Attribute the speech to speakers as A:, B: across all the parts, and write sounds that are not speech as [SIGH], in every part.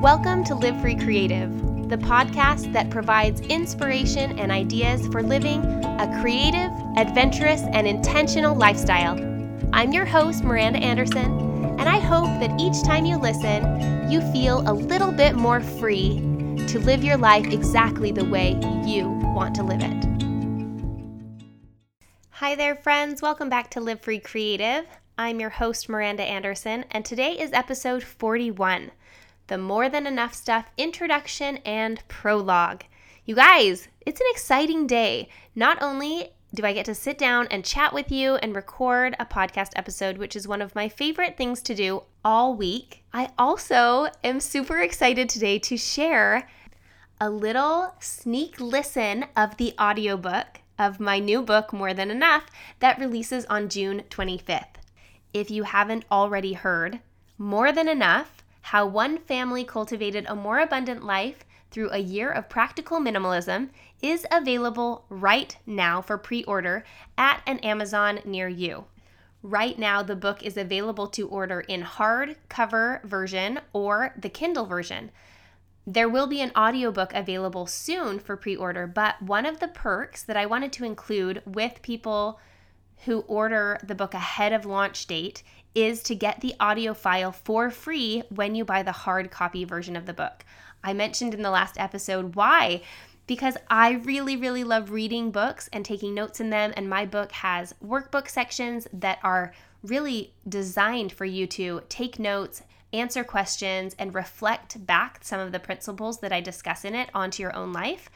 A: Welcome to Live Free Creative, the podcast that provides inspiration and ideas for living a creative, adventurous, and intentional lifestyle. I'm your host, Miranda Anderson, and I hope that each time you listen, you feel a little bit more free to live your life exactly the way you want to live it. Hi there, friends. Welcome back to Live Free Creative. I'm your host, Miranda Anderson, and today is episode 41 the More Than Enough Stuff introduction and prologue. You guys, it's an exciting day. Not only do I get to sit down and chat with you and record a podcast episode, which is one of my favorite things to do all week, I also am super excited today to share a little sneak listen of the audiobook of my new book, More Than Enough, that releases on June 25th. If you haven't already heard, More Than Enough how One Family Cultivated a More Abundant Life Through a Year of Practical Minimalism is available right now for pre order at an Amazon near you. Right now, the book is available to order in hardcover version or the Kindle version. There will be an audiobook available soon for pre order, but one of the perks that I wanted to include with people who order the book ahead of launch date is to get the audio file for free when you buy the hard copy version of the book. I mentioned in the last episode why. Because I really, really love reading books and taking notes in them. And my book has workbook sections that are really designed for you to take notes, answer questions, and reflect back some of the principles that I discuss in it onto your own life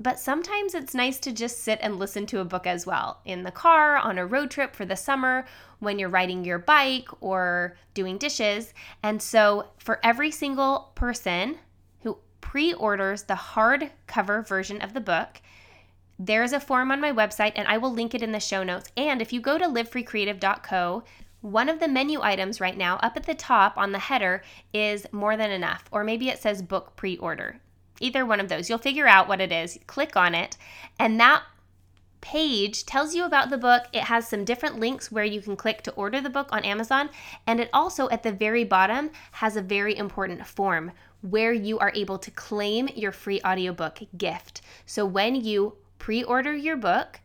A: but sometimes it's nice to just sit and listen to a book as well in the car, on a road trip for the summer, when you're riding your bike or doing dishes. And so, for every single person who pre orders the hardcover version of the book, there's a form on my website, and I will link it in the show notes. And if you go to livefreecreative.co, one of the menu items right now up at the top on the header is more than enough, or maybe it says book pre order either one of those. You'll figure out what it is, click on it, and that page tells you about the book. It has some different links where you can click to order the book on Amazon, and it also at the very bottom has a very important form where you are able to claim your free audiobook gift. So when you pre-order your book,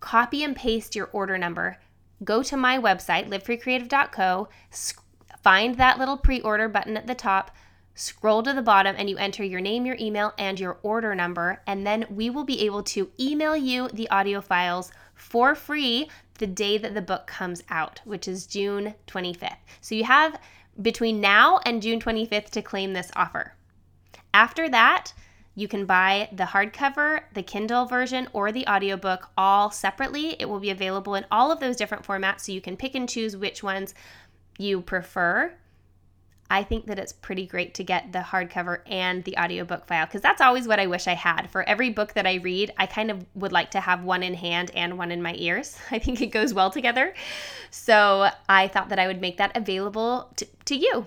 A: copy and paste your order number. Go to my website, livefreecreative.co, find that little pre-order button at the top, scroll to the bottom and you enter your name, your email, and your order number. And then we will be able to email you the audio files for free the day that the book comes out, which is June 25th. So you have between now and June 25th to claim this offer. After that, you can buy the hardcover, the Kindle version, or the audiobook all separately. It will be available in all of those different formats so you can pick and choose which ones you prefer I think that it's pretty great to get the hardcover and the audiobook file because that's always what I wish I had. For every book that I read, I kind of would like to have one in hand and one in my ears. [LAUGHS] I think it goes well together. So I thought that I would make that available to, to you.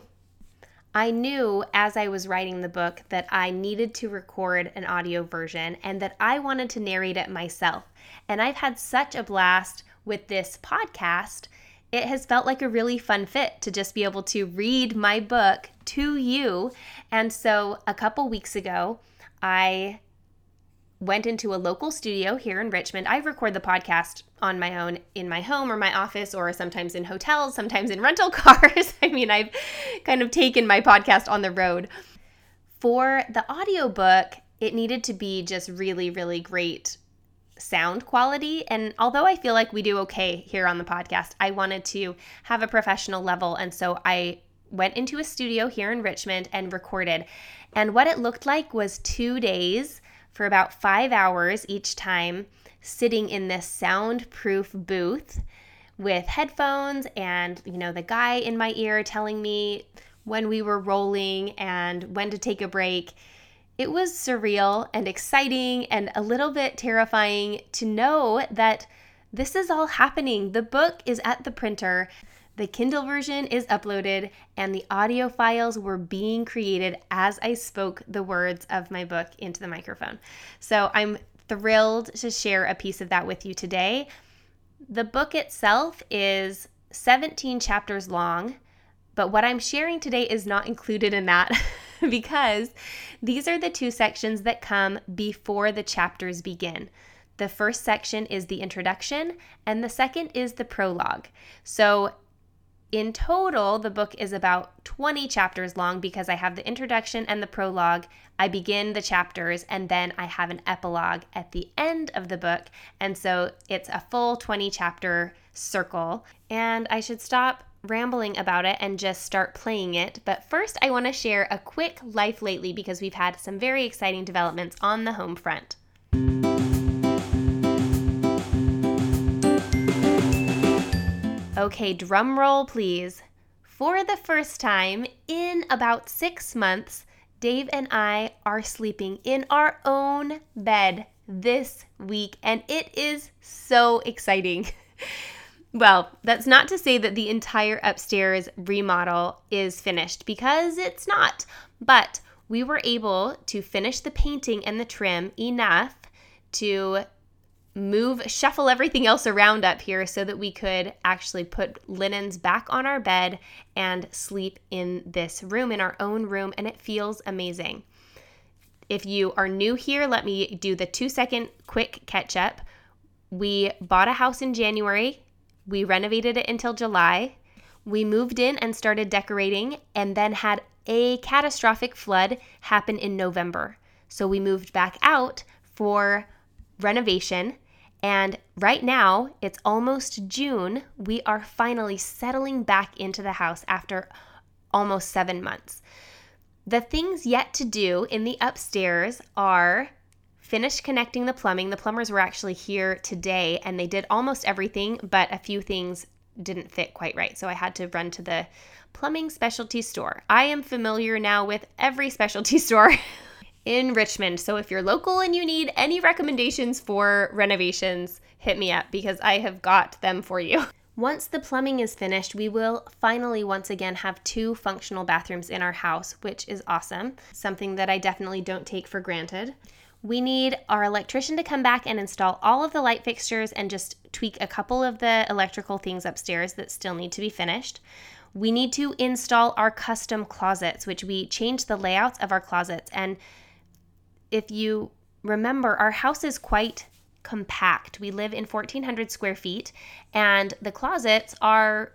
A: I knew as I was writing the book that I needed to record an audio version and that I wanted to narrate it myself. And I've had such a blast with this podcast it has felt like a really fun fit to just be able to read my book to you. And so a couple weeks ago, I went into a local studio here in Richmond. I record the podcast on my own in my home or my office, or sometimes in hotels, sometimes in [LAUGHS] rental cars. I mean, I've kind of taken my podcast on the road. For the audiobook, it needed to be just really, really great sound quality. And although I feel like we do okay here on the podcast, I wanted to have a professional level. And so I went into a studio here in Richmond and recorded. And what it looked like was two days for about five hours each time, sitting in this soundproof booth with headphones and, you know, the guy in my ear telling me when we were rolling and when to take a break. It was surreal and exciting and a little bit terrifying to know that this is all happening. The book is at the printer. The Kindle version is uploaded, and the audio files were being created as I spoke the words of my book into the microphone. So I'm thrilled to share a piece of that with you today. The book itself is 17 chapters long, but what I'm sharing today is not included in that [LAUGHS] [LAUGHS] because these are the two sections that come before the chapters begin. The first section is the introduction, and the second is the prologue. So in total, the book is about 20 chapters long because I have the introduction and the prologue. I begin the chapters and then I have an epilogue at the end of the book. And so it's a full 20 chapter circle. And I should stop rambling about it and just start playing it. But first, I want to share a quick life lately because we've had some very exciting developments on the home front. Okay, drum roll, please. For the first time in about six months, Dave and I are sleeping in our own bed this week, and it is so exciting. [LAUGHS] well, that's not to say that the entire upstairs remodel is finished because it's not, but we were able to finish the painting and the trim enough to move, shuffle everything else around up here so that we could actually put linens back on our bed and sleep in this room, in our own room, and it feels amazing. If you are new here, let me do the two second quick catch up. We bought a house in January, we renovated it until July. We moved in and started decorating, and then had a catastrophic flood happen in November. So we moved back out for renovation and right now, it's almost June. We are finally settling back into the house after almost seven months. The things yet to do in the upstairs are finish connecting the plumbing. The plumbers were actually here today and they did almost everything, but a few things didn't fit quite right. So I had to run to the plumbing specialty store. I am familiar now with every [LAUGHS] specialty store in Richmond. So if you're local and you need any recommendations for renovations, hit me up because I have got them for you. [LAUGHS] Once the plumbing is finished, we will finally once again have two functional bathrooms in our house, which is awesome. Something that I definitely don't take for granted. We need our electrician to come back and install all of the light fixtures and just tweak a couple of the electrical things upstairs that still need to be finished. We need to install our custom closets, which we changed the layouts of our closets and if you remember, our house is quite compact. We live in 1,400 square feet, and the closets are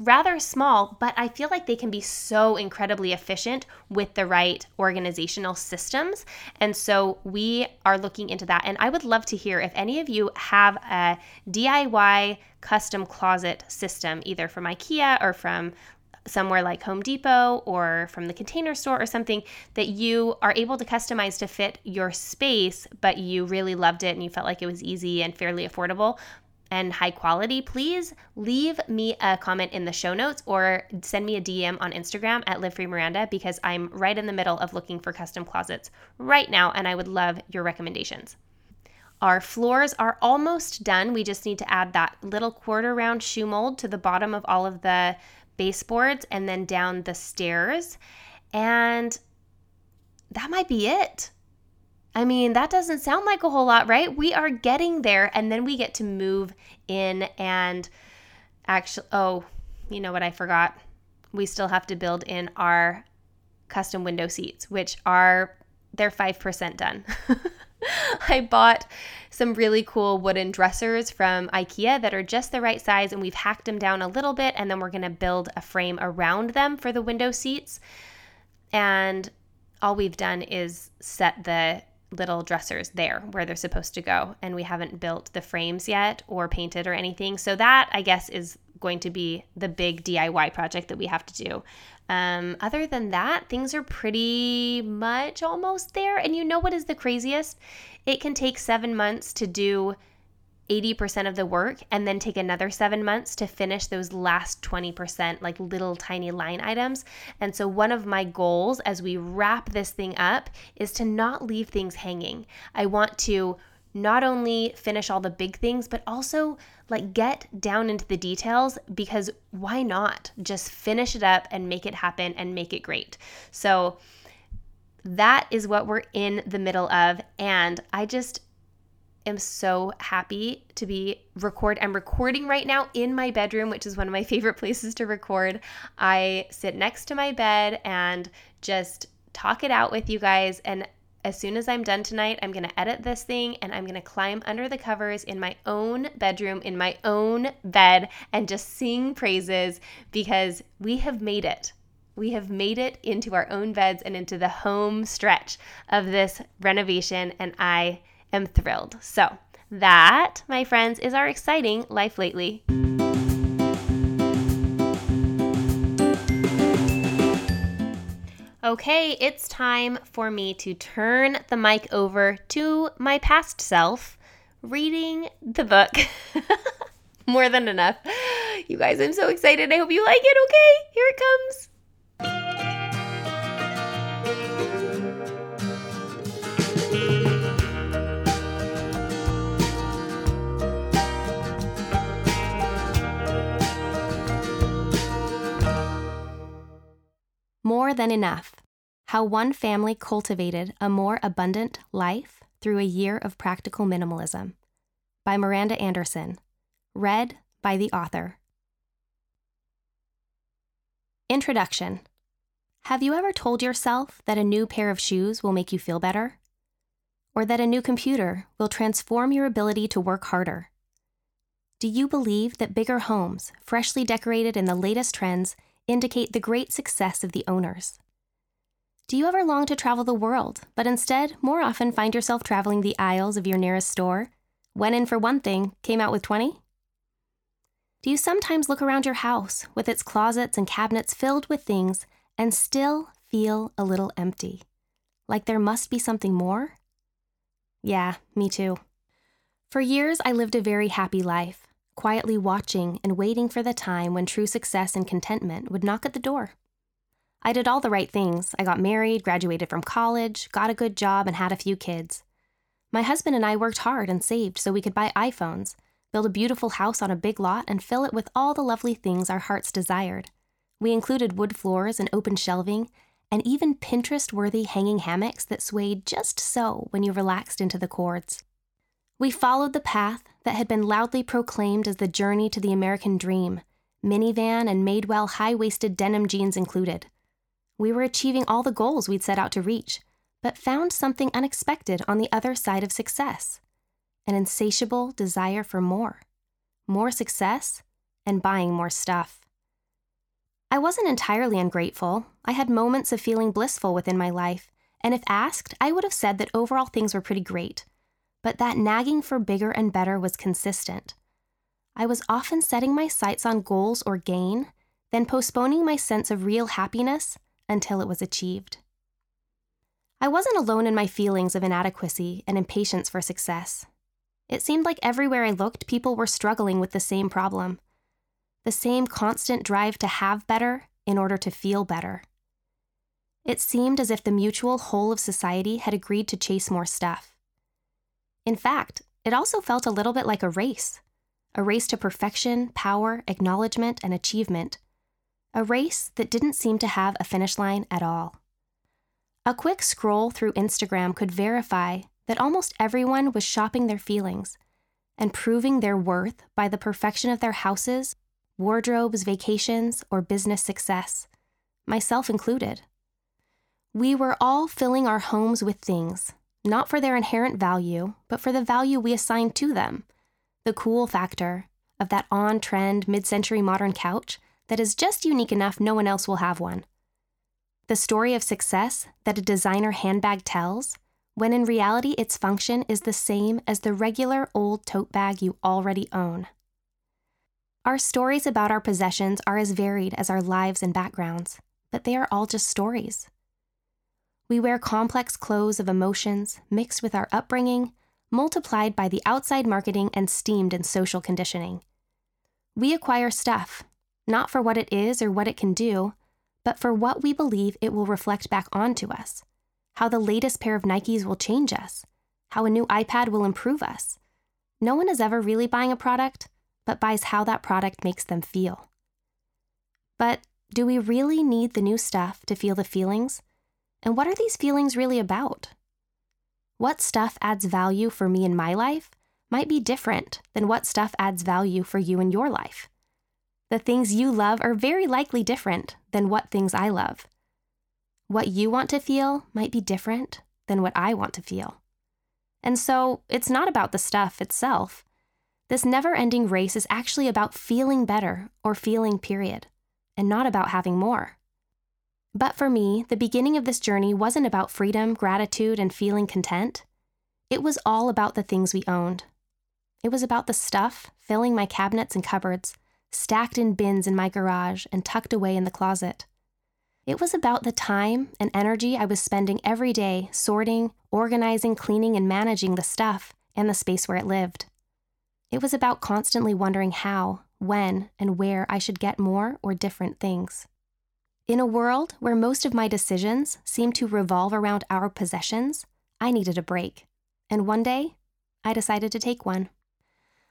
A: rather small, but I feel like they can be so incredibly efficient with the right organizational systems. And so we are looking into that. And I would love to hear if any of you have a DIY custom closet system, either from IKEA or from somewhere like Home Depot or from the container store or something that you are able to customize to fit your space, but you really loved it and you felt like it was easy and fairly affordable and high quality, please leave me a comment in the show notes or send me a DM on Instagram at Live Free Miranda because I'm right in the middle of looking for custom closets right now and I would love your recommendations. Our floors are almost done. We just need to add that little quarter round shoe mold to the bottom of all of the baseboards and then down the stairs. And that might be it. I mean, that doesn't sound like a whole lot, right? We are getting there, and then we get to move in and actually, oh, you know what I forgot? We still have to build in our custom window seats, which are they're 5% done. [LAUGHS] I bought some really cool wooden dressers from IKEA that are just the right size, and we've hacked them down a little bit, and then we're gonna build a frame around them for the window seats. And all we've done is set the little dressers there where they're supposed to go, and we haven't built the frames yet or painted or anything. So, that I guess is going to be the big DIY project that we have to do. Um, other than that, things are pretty much almost there. And you know what is the craziest? It can take seven months to do 80% of the work and then take another seven months to finish those last 20%, like little tiny line items. And so, one of my goals as we wrap this thing up is to not leave things hanging. I want to not only finish all the big things, but also like get down into the details because why not just finish it up and make it happen and make it great? So, that is what we're in the middle of. And I just am so happy to be record. I'm recording right now in my bedroom, which is one of my [LAUGHS] favorite places to record. I sit next to my bed and just talk it out with you guys and as soon as I'm done tonight, I'm going to edit this thing and I'm going to climb under the covers in my own bedroom, in my own bed, and just sing praises because we have made it. We have made it into our own beds and into the home stretch of this renovation, and I am thrilled. So, that, my friends, is our exciting life lately. Okay, it's time for me to turn the mic over to my past self, reading the book. [LAUGHS] More than enough. You guys, I'm so excited. I hope you like it. Okay, here it comes. More Than Enough How One Family Cultivated a More Abundant Life Through a Year of Practical Minimalism by Miranda Anderson. Read by the author. Introduction Have you ever told yourself that a new pair of shoes will make you feel better? Or that a new computer will transform your ability to work harder? Do you believe that bigger homes, freshly decorated in the latest trends, indicate the great success of the owners. Do you ever long to travel the world, but instead more often find yourself traveling the aisles of your nearest store? Went in for one thing, came out with 20? Do you sometimes look around your house with its closets and cabinets filled with things and still feel a little empty? Like there must be something more? Yeah, me too. For years, I lived a very happy life quietly watching and waiting for the time when true success and contentment would knock at the door. I did all the right things. I got married, graduated from college, got a good job, and had a few kids. My husband and I worked hard and saved so we could buy iPhones, build a beautiful house on a big lot, and fill it with all the lovely things our hearts desired. We included wood floors and open shelving, and even Pinterest worthy hanging hammocks that swayed just so when you relaxed into the cords. We followed the path that had been loudly proclaimed as the journey to the American dream, minivan and Madewell high waisted denim jeans included. We were achieving all the goals we'd set out to reach, but found something unexpected on the other side of success an insatiable desire for more, more success, and buying more stuff. I wasn't entirely ungrateful. I had moments of feeling blissful within my life, and if asked, I would have said that overall things were pretty great but that nagging for bigger and better was consistent. I was often setting my sights on goals or gain, then postponing my sense of real happiness until it was achieved. I wasn't alone in my feelings of inadequacy and impatience for success. It seemed like everywhere I looked, people were struggling with the same problem the same constant drive to have better in order to feel better. It seemed as if the mutual whole of society had agreed to chase more stuff. In fact, it also felt a little bit like a race a race to perfection, power, acknowledgement, and achievement. A race that didn't seem to have a finish line at all. A quick scroll through Instagram could verify that almost everyone was shopping their feelings and proving their worth by the perfection of their houses, wardrobes, vacations, or business success, myself included. We were all filling our homes with things not for their inherent value, but for the value we assign to them. The cool factor of that on trend mid century modern couch that is just unique enough no one else will have one. The story of success that a designer handbag tells, when in reality its function is the same as the regular old tote bag you already own. Our stories about our possessions are as varied as our lives and backgrounds, but they are all just stories. We wear complex clothes of emotions mixed with our upbringing, multiplied by the outside marketing and steamed in social conditioning. We acquire stuff, not for what it is or what it can do, but for what we believe it will reflect back onto us. How the latest pair of Nikes will change us, how a new iPad will improve us. No one is ever really buying a product, but buys how that product makes them feel. But do we really need the new stuff to feel the feelings? And what are these feelings really about? What stuff adds value for me in my life might be different than what stuff adds value for you in your life. The things you love are very likely different than what things I love. What you want to feel might be different than what I want to feel. And so it's not about the stuff itself, this never ending race is actually about feeling better or feeling, period, and not about having more. But for me, the beginning of this journey wasn't about freedom, gratitude, and feeling content. It was all about the things we owned. It was about the stuff filling my cabinets and cupboards, stacked in bins in my garage and tucked away in the closet. It was about the time and energy I was spending every day sorting, organizing, cleaning, and managing the stuff and the space where it lived. It was about constantly wondering how, when, and where I should get more or different things. In a world where most of my decisions seem to revolve around our possessions, I needed a break. And one day, I decided to take one.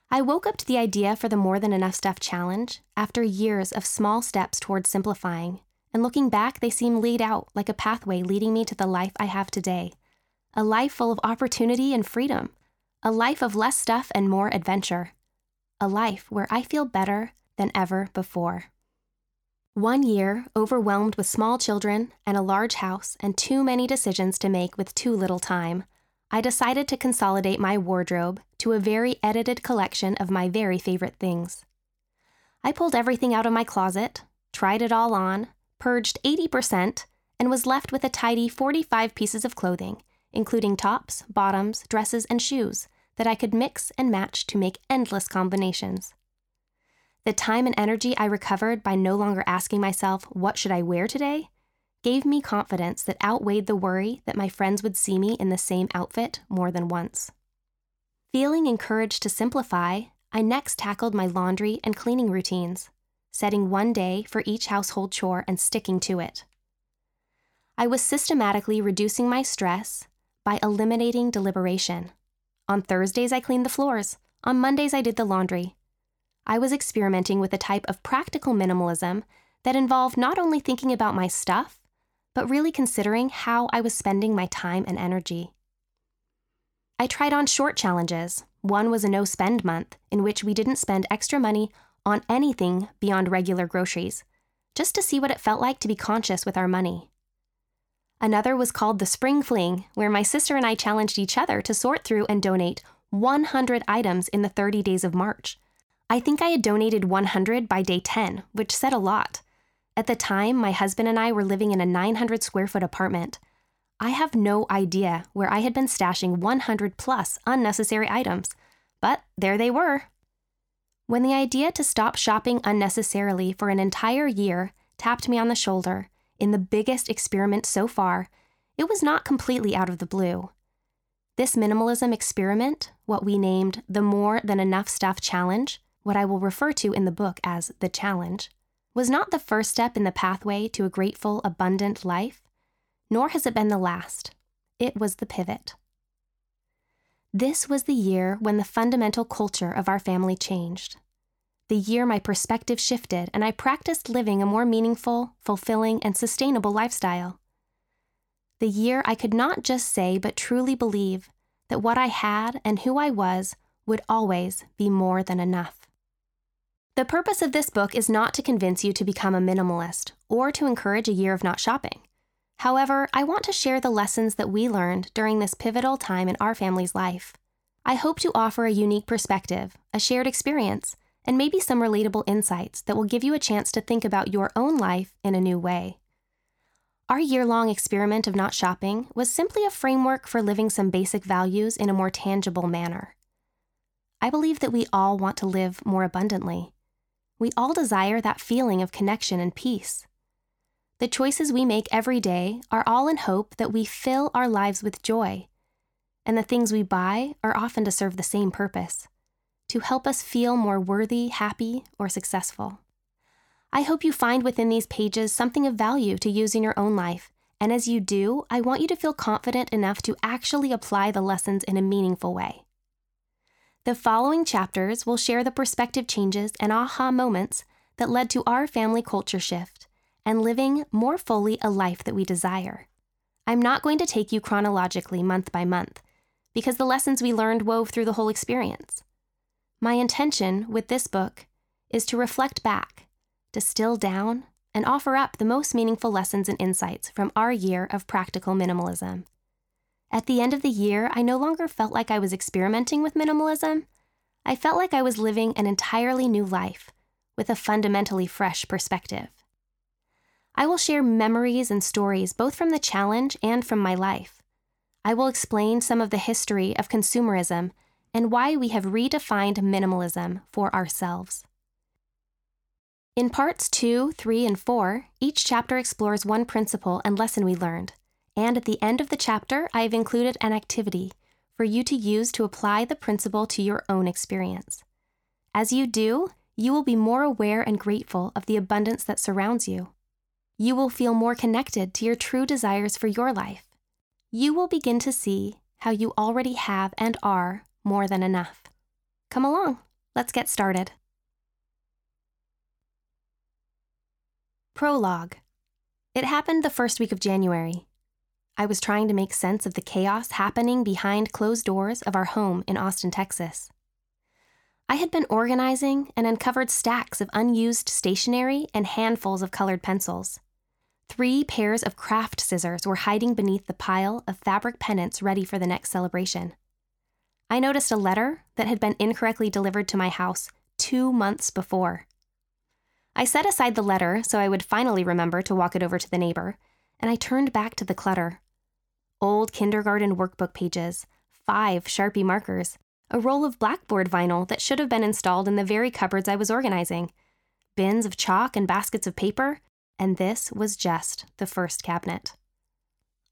A: I woke up to the idea for the More Than Enough Stuff challenge after years of small steps towards simplifying, and looking back, they seem laid out like a pathway leading me to the life I have today a life full of opportunity and freedom a life of less stuff and more adventure, a life where I feel better than ever before. One year, overwhelmed with small children and a large house and too many decisions to make with too little time, I decided to consolidate my wardrobe to a very edited collection of my very favorite things. I pulled everything out of my closet, tried it all on, purged 80%, and was left with a tidy 45 pieces of clothing including tops, bottoms, dresses, and shoes that I could mix and match to make endless combinations. The time and energy I recovered by no longer asking myself, what should I wear today? gave me confidence that outweighed the worry that my friends would see me in the same outfit more than once. Feeling encouraged to simplify, I next tackled my laundry and cleaning routines, setting one day for each household chore and sticking to it. I was systematically reducing my stress by eliminating deliberation. On Thursdays, I cleaned the floors. On Mondays, I did the laundry. I was experimenting with a type of practical minimalism that involved not only thinking about my stuff, but really considering how I was spending my time and energy. I tried on short challenges. One was a no spend month, in which we didn't spend extra money on anything beyond regular groceries, just to see what it felt like to be conscious with our money. Another was called the Spring Fling, where my sister and I challenged each other to sort through and donate 100 items in the 30 days of March. I think I had donated 100 by day 10, which said a lot. At the time, my husband and I were living in a 900 square foot apartment. I have no idea where I had been stashing 100 plus unnecessary items, but there they were. When the idea to stop shopping unnecessarily for an entire year tapped me on the shoulder, in the biggest experiment so far, it was not completely out of the blue. This minimalism experiment, what we named the More Than Enough Stuff Challenge, what I will refer to in the book as the challenge, was not the first step in the pathway to a grateful, abundant life, nor has it been the last. It was the pivot. This was the year when the fundamental culture of our family changed the year my perspective shifted and I practiced living a more meaningful, fulfilling, and sustainable lifestyle. The year I could not just say but truly believe that what I had and who I was would always be more than enough. The purpose of this book is not to convince you to become a minimalist or to encourage a year of not shopping. However, I want to share the lessons that we learned during this pivotal time in our family's life. I hope to offer a unique perspective, a shared experience, and maybe some relatable insights that will give you a chance to think about your own life in a new way. Our year long experiment of not shopping was simply a framework for living some basic values in a more tangible manner. I believe that we all want to live more abundantly. We all desire that feeling of connection and peace. The choices we make every day are all in hope that we fill our lives with joy. And the things we buy are often to serve the same purpose to help us feel more worthy, happy, or successful. I hope you find within these pages something of value to use in your own life. And as you do, I want you to feel confident enough to actually apply the lessons in a meaningful way. The following chapters will share the perspective changes and aha moments that led to our family culture shift and living more fully a life that we desire. I'm not going to take you chronologically month by month, because the lessons we learned wove through the whole experience. My intention with this book is to reflect back distill down, and offer up the most meaningful lessons and insights from our year of practical minimalism. At the end of the year, I no longer felt like I was experimenting with minimalism. I felt like I was living an entirely new life with a fundamentally fresh perspective. I will share memories and stories both from the challenge and from my life. I will explain some of the history of consumerism and why we have redefined minimalism for ourselves. In parts 2, 3, and 4, each chapter explores one principle and lesson we learned. And at the end of the chapter, I have included an activity for you to use to apply the principle to your own experience. As you do, you will be more aware and grateful of the abundance that surrounds you. You will feel more connected to your true desires for your life. You will begin to see how you already have and are more than enough. Come along, let's get started. Prologue. It happened the first week of January. I was trying to make sense of the chaos happening behind closed doors of our home in Austin, Texas. I had been organizing and uncovered stacks of unused stationery and handfuls of colored pencils. Three pairs of craft scissors were hiding beneath the pile of fabric pennants ready for the next celebration. I noticed a letter that had been incorrectly delivered to my house two months before. I set aside the letter so I would finally remember to walk it over to the neighbor, and I turned back to the clutter. Old kindergarten workbook pages, five Sharpie markers, a roll of blackboard vinyl that should have been installed in the very cupboards I was organizing, bins of chalk and baskets of paper, and this was just the first cabinet.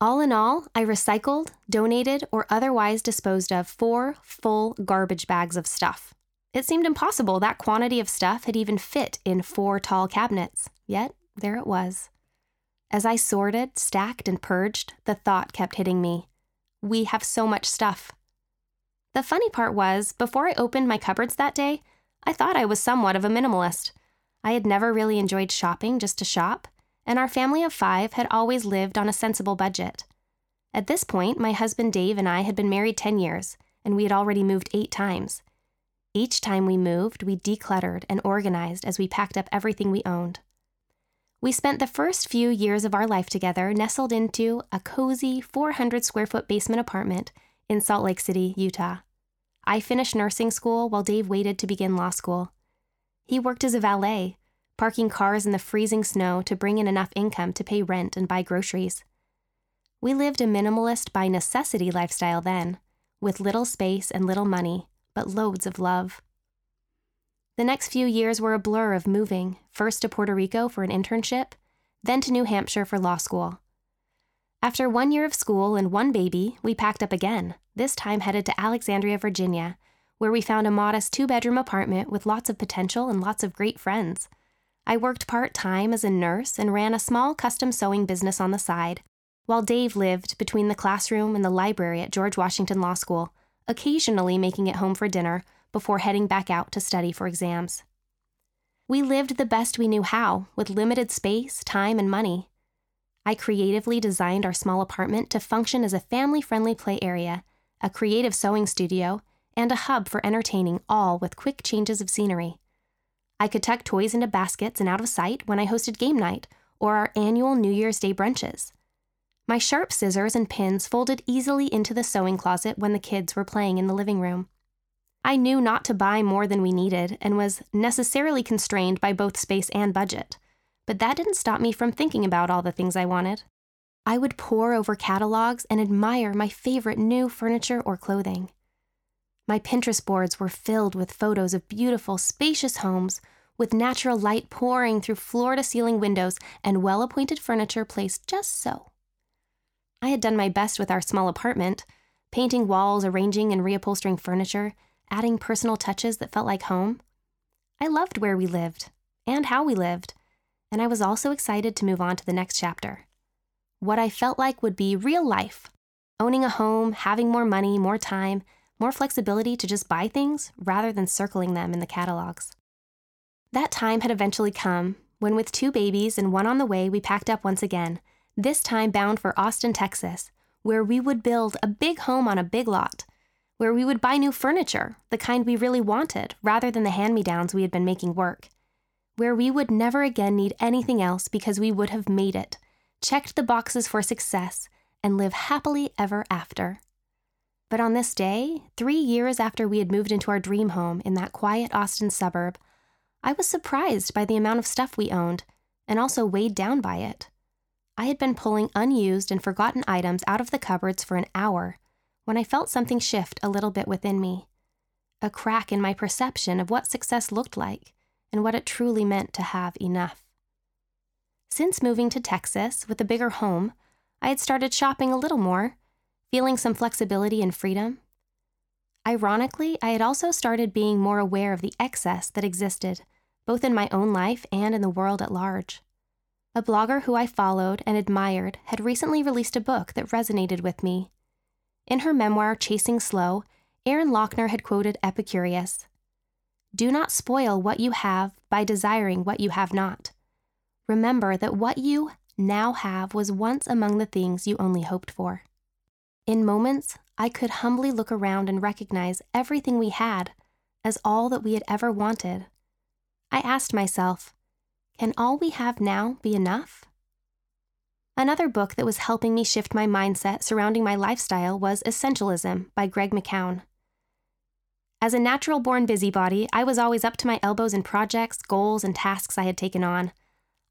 A: All in all, I recycled, donated, or otherwise disposed of four full garbage bags of stuff. It seemed impossible that quantity of stuff had even fit in four tall cabinets, yet there it was. As I sorted, stacked, and purged, the thought kept hitting me we have so much stuff. The funny part was, before I opened my cupboards that day, I thought I was somewhat of a minimalist. I had never really enjoyed shopping just to shop, and our family of five had always lived on a sensible budget. At this point, my husband Dave and I had been married 10 years, and we had already moved eight times. Each time we moved, we decluttered and organized as we packed up everything we owned. We spent the first few years of our life together nestled into a cozy 400 square foot basement apartment in Salt Lake City, Utah. I finished nursing school while Dave waited to begin law school. He worked as a valet, parking cars in the freezing snow to bring in enough income to pay rent and buy groceries. We lived a minimalist by necessity lifestyle then, with little space and little money, but loads of love. The next few years were a blur of moving, first to Puerto Rico for an internship, then to New Hampshire for law school. After one year of school and one baby, we packed up again, this time headed to Alexandria, Virginia, where we found a modest two bedroom apartment with lots of potential and lots of great friends. I worked part time as a nurse and ran a small custom sewing business on the side, while Dave lived between the classroom and the library at George Washington Law School, occasionally making it home for dinner before heading back out to study for exams. We lived the best we knew how, with limited space, time, and money. I creatively designed our small apartment to function as a family friendly play area, a creative sewing studio, and a hub for entertaining, all with quick changes of scenery. I could tuck toys into baskets and out of sight when I hosted game night or our annual New Year's Day brunches. My sharp scissors and pins folded easily into the sewing closet when the kids were playing in the living room. I knew not to buy more than we needed and was necessarily constrained by both space and budget. But that didn't stop me from thinking about all the things I wanted. I would pore over catalogs and admire my favorite new furniture or clothing. My Pinterest boards were filled with photos of beautiful, spacious homes with natural light pouring through floor to ceiling windows and well appointed furniture placed just so. I had done my best with our small apartment, painting walls, arranging and reupholstering furniture, adding personal touches that felt like home. I loved where we lived and how we lived, and I was also excited to move on to the next chapter. What I felt like would be real life owning a home, having more money, more time, more flexibility to just buy things rather than circling them in the catalogs. That time had eventually come when, with two babies and one on the way, we packed up once again, this time bound for Austin, Texas, where we would build a big home on a big lot, where we would buy new furniture, the kind we really wanted, rather than the hand me downs we had been making work, where we would never again need anything else because we would have made it, checked the boxes for success, and live happily ever after. But on this day, three years after we had moved into our dream home in that quiet Austin suburb, I was surprised by the amount of stuff we owned and also weighed down by it. I had been pulling unused and forgotten items out of the cupboards for an hour when I felt something shift a little bit within me. A crack in my perception of what success looked like and what it truly meant to have enough. Since moving to Texas with a bigger home, I had started shopping a little more feeling some flexibility and freedom. Ironically, I had also started being more aware of the excess that existed, both in my own life and in the world at large. A blogger who I followed and admired had recently released a book that resonated with me. In her memoir, Chasing Slow, Erin Loechner had quoted Epicurus Do not spoil what you have by desiring what you have not. Remember that what you now have was once among the things you only hoped for. In moments, I could humbly look around and recognize everything we had as all that we had ever wanted. I asked myself, can all we have now be enough? Another book that was helping me shift my mindset surrounding my lifestyle was Essentialism by Greg McKeown. As a natural born busybody, I was always up to my elbows in projects, goals, and tasks I had taken on.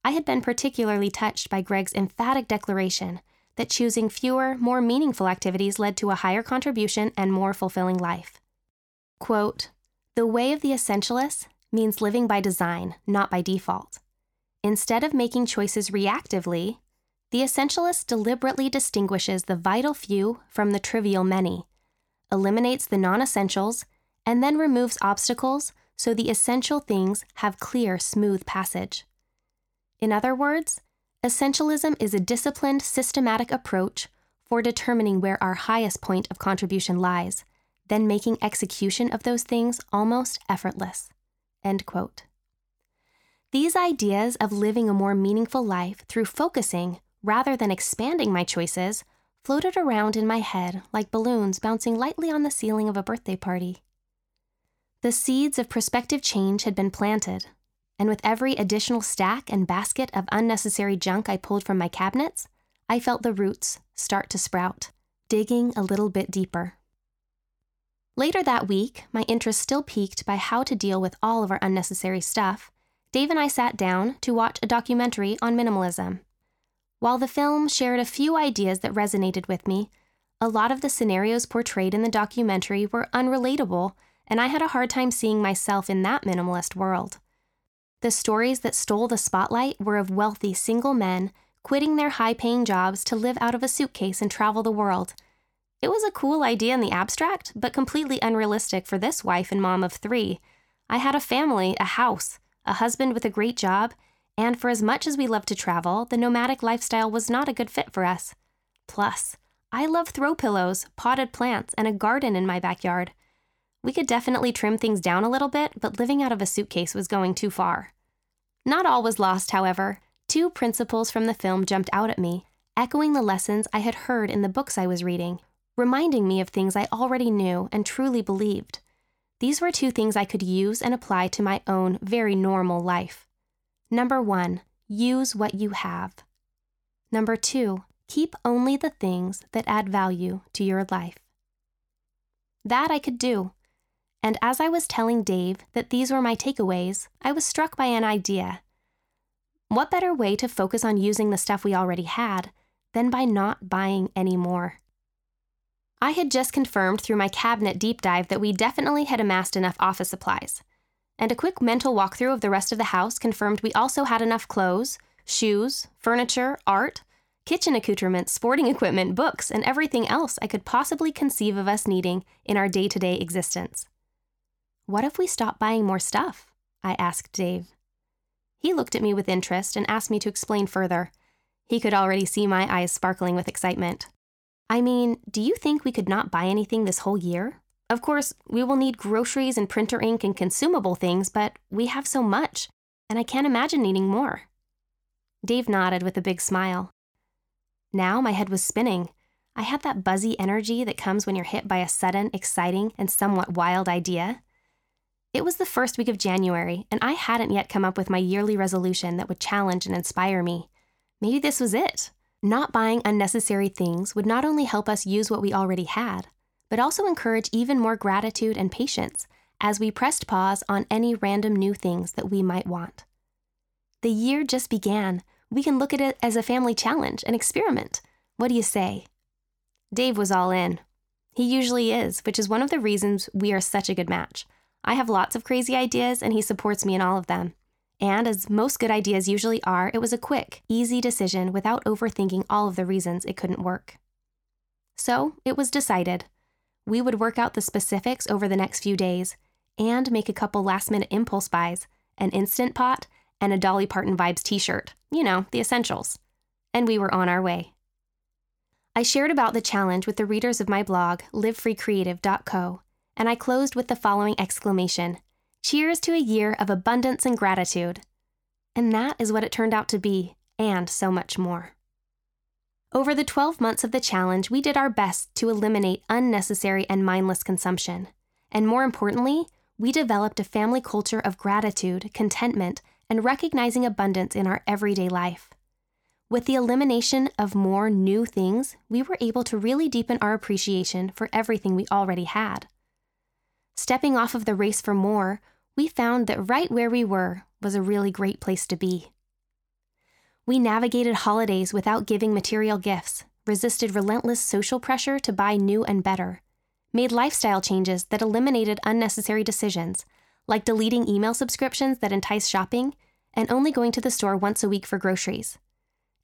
A: I had been particularly touched by Greg's emphatic declaration that choosing fewer, more meaningful activities led to a higher contribution and more fulfilling life. Quote, the way of the essentialist means living by design, not by default. Instead of making choices reactively, the essentialist deliberately distinguishes the vital few from the trivial many, eliminates the non essentials, and then removes obstacles so the essential things have clear, smooth passage. In other words, Essentialism is a disciplined, systematic approach for determining where our highest point of contribution lies, then making execution of those things almost effortless. These ideas of living a more meaningful life through focusing rather than expanding my choices floated around in my head like balloons bouncing lightly on the ceiling of a birthday party. The seeds of prospective change had been planted, and with every additional stack and basket of unnecessary junk I pulled from my cabinets, I felt the roots start to sprout, digging a little bit deeper. Later that week, my interest still piqued by how to deal with all of our unnecessary stuff, Dave and I sat down to watch a documentary on minimalism. While the film shared a few ideas that resonated with me, a lot of the scenarios portrayed in the documentary were unrelatable, and I had a hard time seeing myself in that minimalist world. The stories that stole the spotlight were of wealthy single men quitting their high paying jobs to live out of a suitcase and travel the world. It was a cool idea in the abstract, but completely unrealistic for this wife and mom of three. I had a family, a house, a husband with a great job, and for as much as we love to travel, the nomadic lifestyle was not a good fit for us. Plus, I love throw pillows, potted plants, and a garden in my backyard. We could definitely trim things down a little bit, but living out of a suitcase was going too far. Not all was lost, however. Two principles from the film jumped out at me, echoing the lessons I had heard in the books I was reading, reminding me of things I already knew and truly believed. These were two things I could use and apply to my own very normal life. Number one, use what you have. Number two, keep only the things that add value to your life. That I could do. And as I was telling Dave that these were my takeaways, I was struck by an idea. What better way to focus on using the stuff we already had than by not buying any more? I had just confirmed through my cabinet deep dive that we definitely had amassed enough office supplies. And a quick mental walkthrough of the rest of the house confirmed we also had enough clothes, shoes, furniture, art, kitchen accoutrements, sporting equipment, books, and everything else I could possibly conceive of us needing in our day to day existence. What if we stop buying more stuff? I asked Dave. He looked at me with interest and asked me to explain further. He could already see my eyes sparkling with excitement. I mean, do you think we could not buy anything this whole year? Of course, we will need groceries and printer ink and consumable things, but we have so much, and I can't imagine needing more. Dave nodded with a big smile. Now my head was spinning. I had that buzzy energy that comes when you're hit by a sudden, exciting, and somewhat wild idea. It was the first week of January, and I hadn't yet come up with my yearly resolution that would challenge and inspire me. Maybe this was it. Not buying unnecessary things would not only help us use what we already had, but also encourage even more gratitude and patience as we pressed pause on any random new things that we might want. The year just began, we can look at it as a family challenge, an experiment. What do you say? Dave was all in. He usually is, which is one of the reasons we are such a good match. I have lots of crazy ideas, and he supports me in all of them. And as most good ideas usually are, it was a quick, easy decision without overthinking all of the reasons it couldn't work. So it was decided. We would work out the specifics over the next few days and make a couple last minute impulse buys an Instant Pot and a Dolly Parton Vibes t shirt. You know, the essentials. And we were on our way. I shared about the challenge with the readers of my blog, livefreecreative.co, and I closed with the following exclamation Cheers to a year of abundance and gratitude. And that is what it turned out to be, and so much more. Over the 12 months of the challenge, we did our best to eliminate unnecessary and mindless consumption. And more importantly, we developed a family culture of gratitude, contentment, and recognizing abundance in our everyday life. With the elimination of more new things, we were able to really deepen our appreciation for everything we already had. Stepping off of the race for more, we found that right where we were was a really great place to be. We navigated holidays without giving material gifts, resisted relentless social pressure to buy new and better, made lifestyle changes that eliminated unnecessary decisions, like deleting email subscriptions that entice shopping and only going to the store once a week for groceries.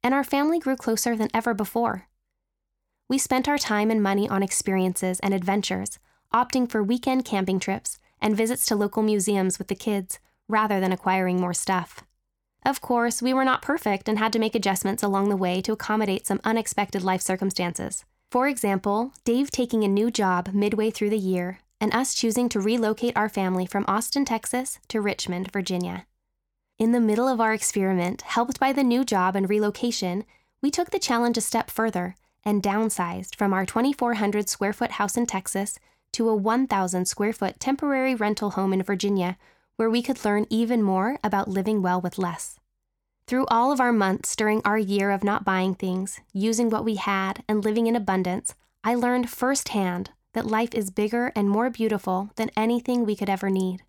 A: And our family grew closer than ever before. We spent our time and money on experiences and adventures, opting for weekend camping trips and visits to local museums with the kids rather than acquiring more stuff. Of course, we were not perfect and had to make adjustments along the way to accommodate some unexpected life circumstances. For example, Dave taking a new job midway through the year and us choosing to relocate our family from Austin, Texas to Richmond, Virginia. In the middle of our experiment, helped by the new job and relocation, we took the challenge a step further and downsized from our 2,400 square foot house in Texas to a 1,000 square foot temporary rental home in Virginia where we could learn even more about living well with less. Through all of our months during our year of not buying things, using what we had, and living in abundance, I learned firsthand that life is bigger and more beautiful than anything we could ever need.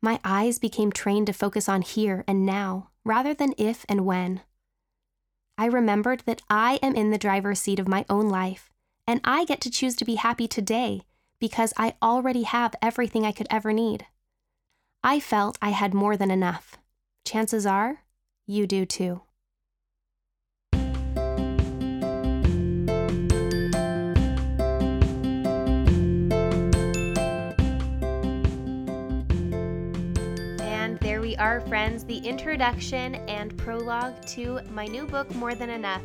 A: My eyes became trained to focus on here and now rather than if and when. I remembered that I am in the driver's seat of my own life, and I get to choose to be happy today because I already have everything I could ever need. I felt I had more than enough. Chances are, you do too. And there we are, friends, the introduction and prologue to my new book, More Than Enough.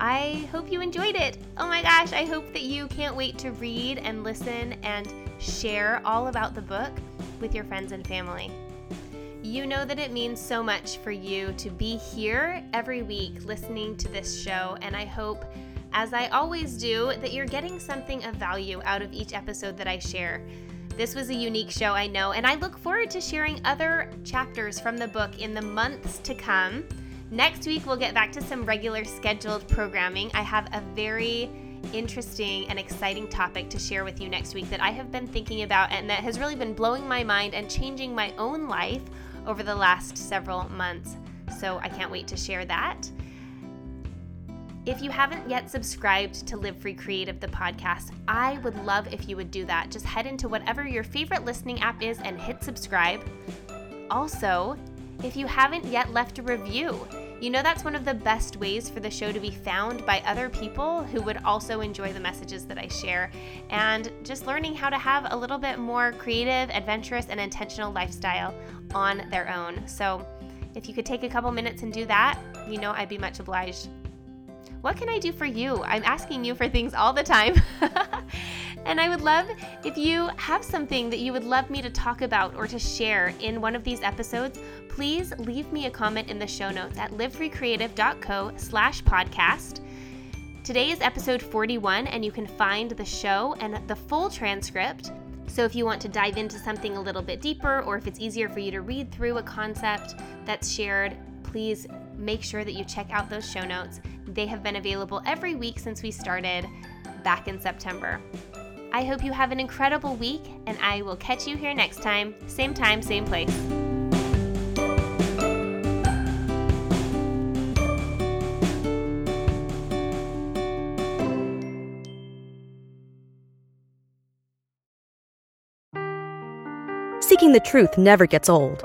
A: I hope you enjoyed it. Oh my gosh, I hope that you can't wait to read and listen and share all about the book with your friends and family. You know that it means so much for you to be here every week listening to this show, and I hope, as I always do, that you're getting something of value out of each episode that I share. This was a unique show, I know, and I look forward to sharing other chapters from the book in the months to come. Next week, we'll get back to some regular scheduled programming. I have a very interesting and exciting topic to share with you next week that I have been thinking about and that has really been blowing my mind and changing my own life over the last several months. So I can't wait to share that. If you haven't yet subscribed to Live Free Creative, the podcast, I would love if you would do that. Just head into whatever your favorite listening app is and hit subscribe. Also, if you haven't yet left a review, you know that's one of the best ways for the show to be found by other people who would also enjoy the messages that I share and just learning how to have a little bit more creative, adventurous, and intentional lifestyle on their own. So, if you could take a couple minutes and do that, you know I'd be much obliged. What can I do for you? I'm asking you for things all the time. [LAUGHS] and I would love if you have something that you would love me to talk about or to share in one of these episodes, please leave me a comment in the show notes at livefreecreative.co slash podcast. Today is episode 41, and you can find the show and the full transcript. So, if you want to dive into something a little bit deeper, or if it's easier for you to read through a concept that's shared, please make sure that you check out those show notes. They have been available every week since we started back in September. I hope you have an incredible week, and I will catch you here next time, same time, same place.
B: Seeking the truth never gets old.